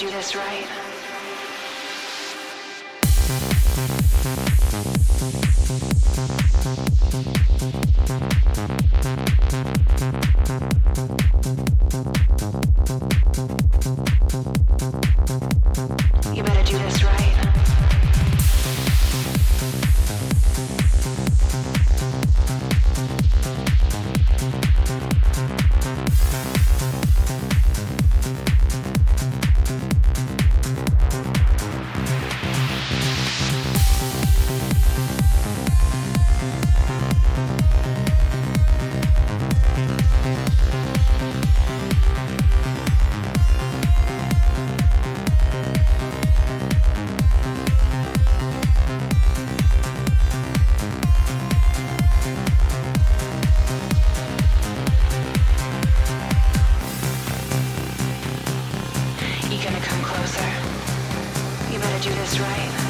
do this right. do this right.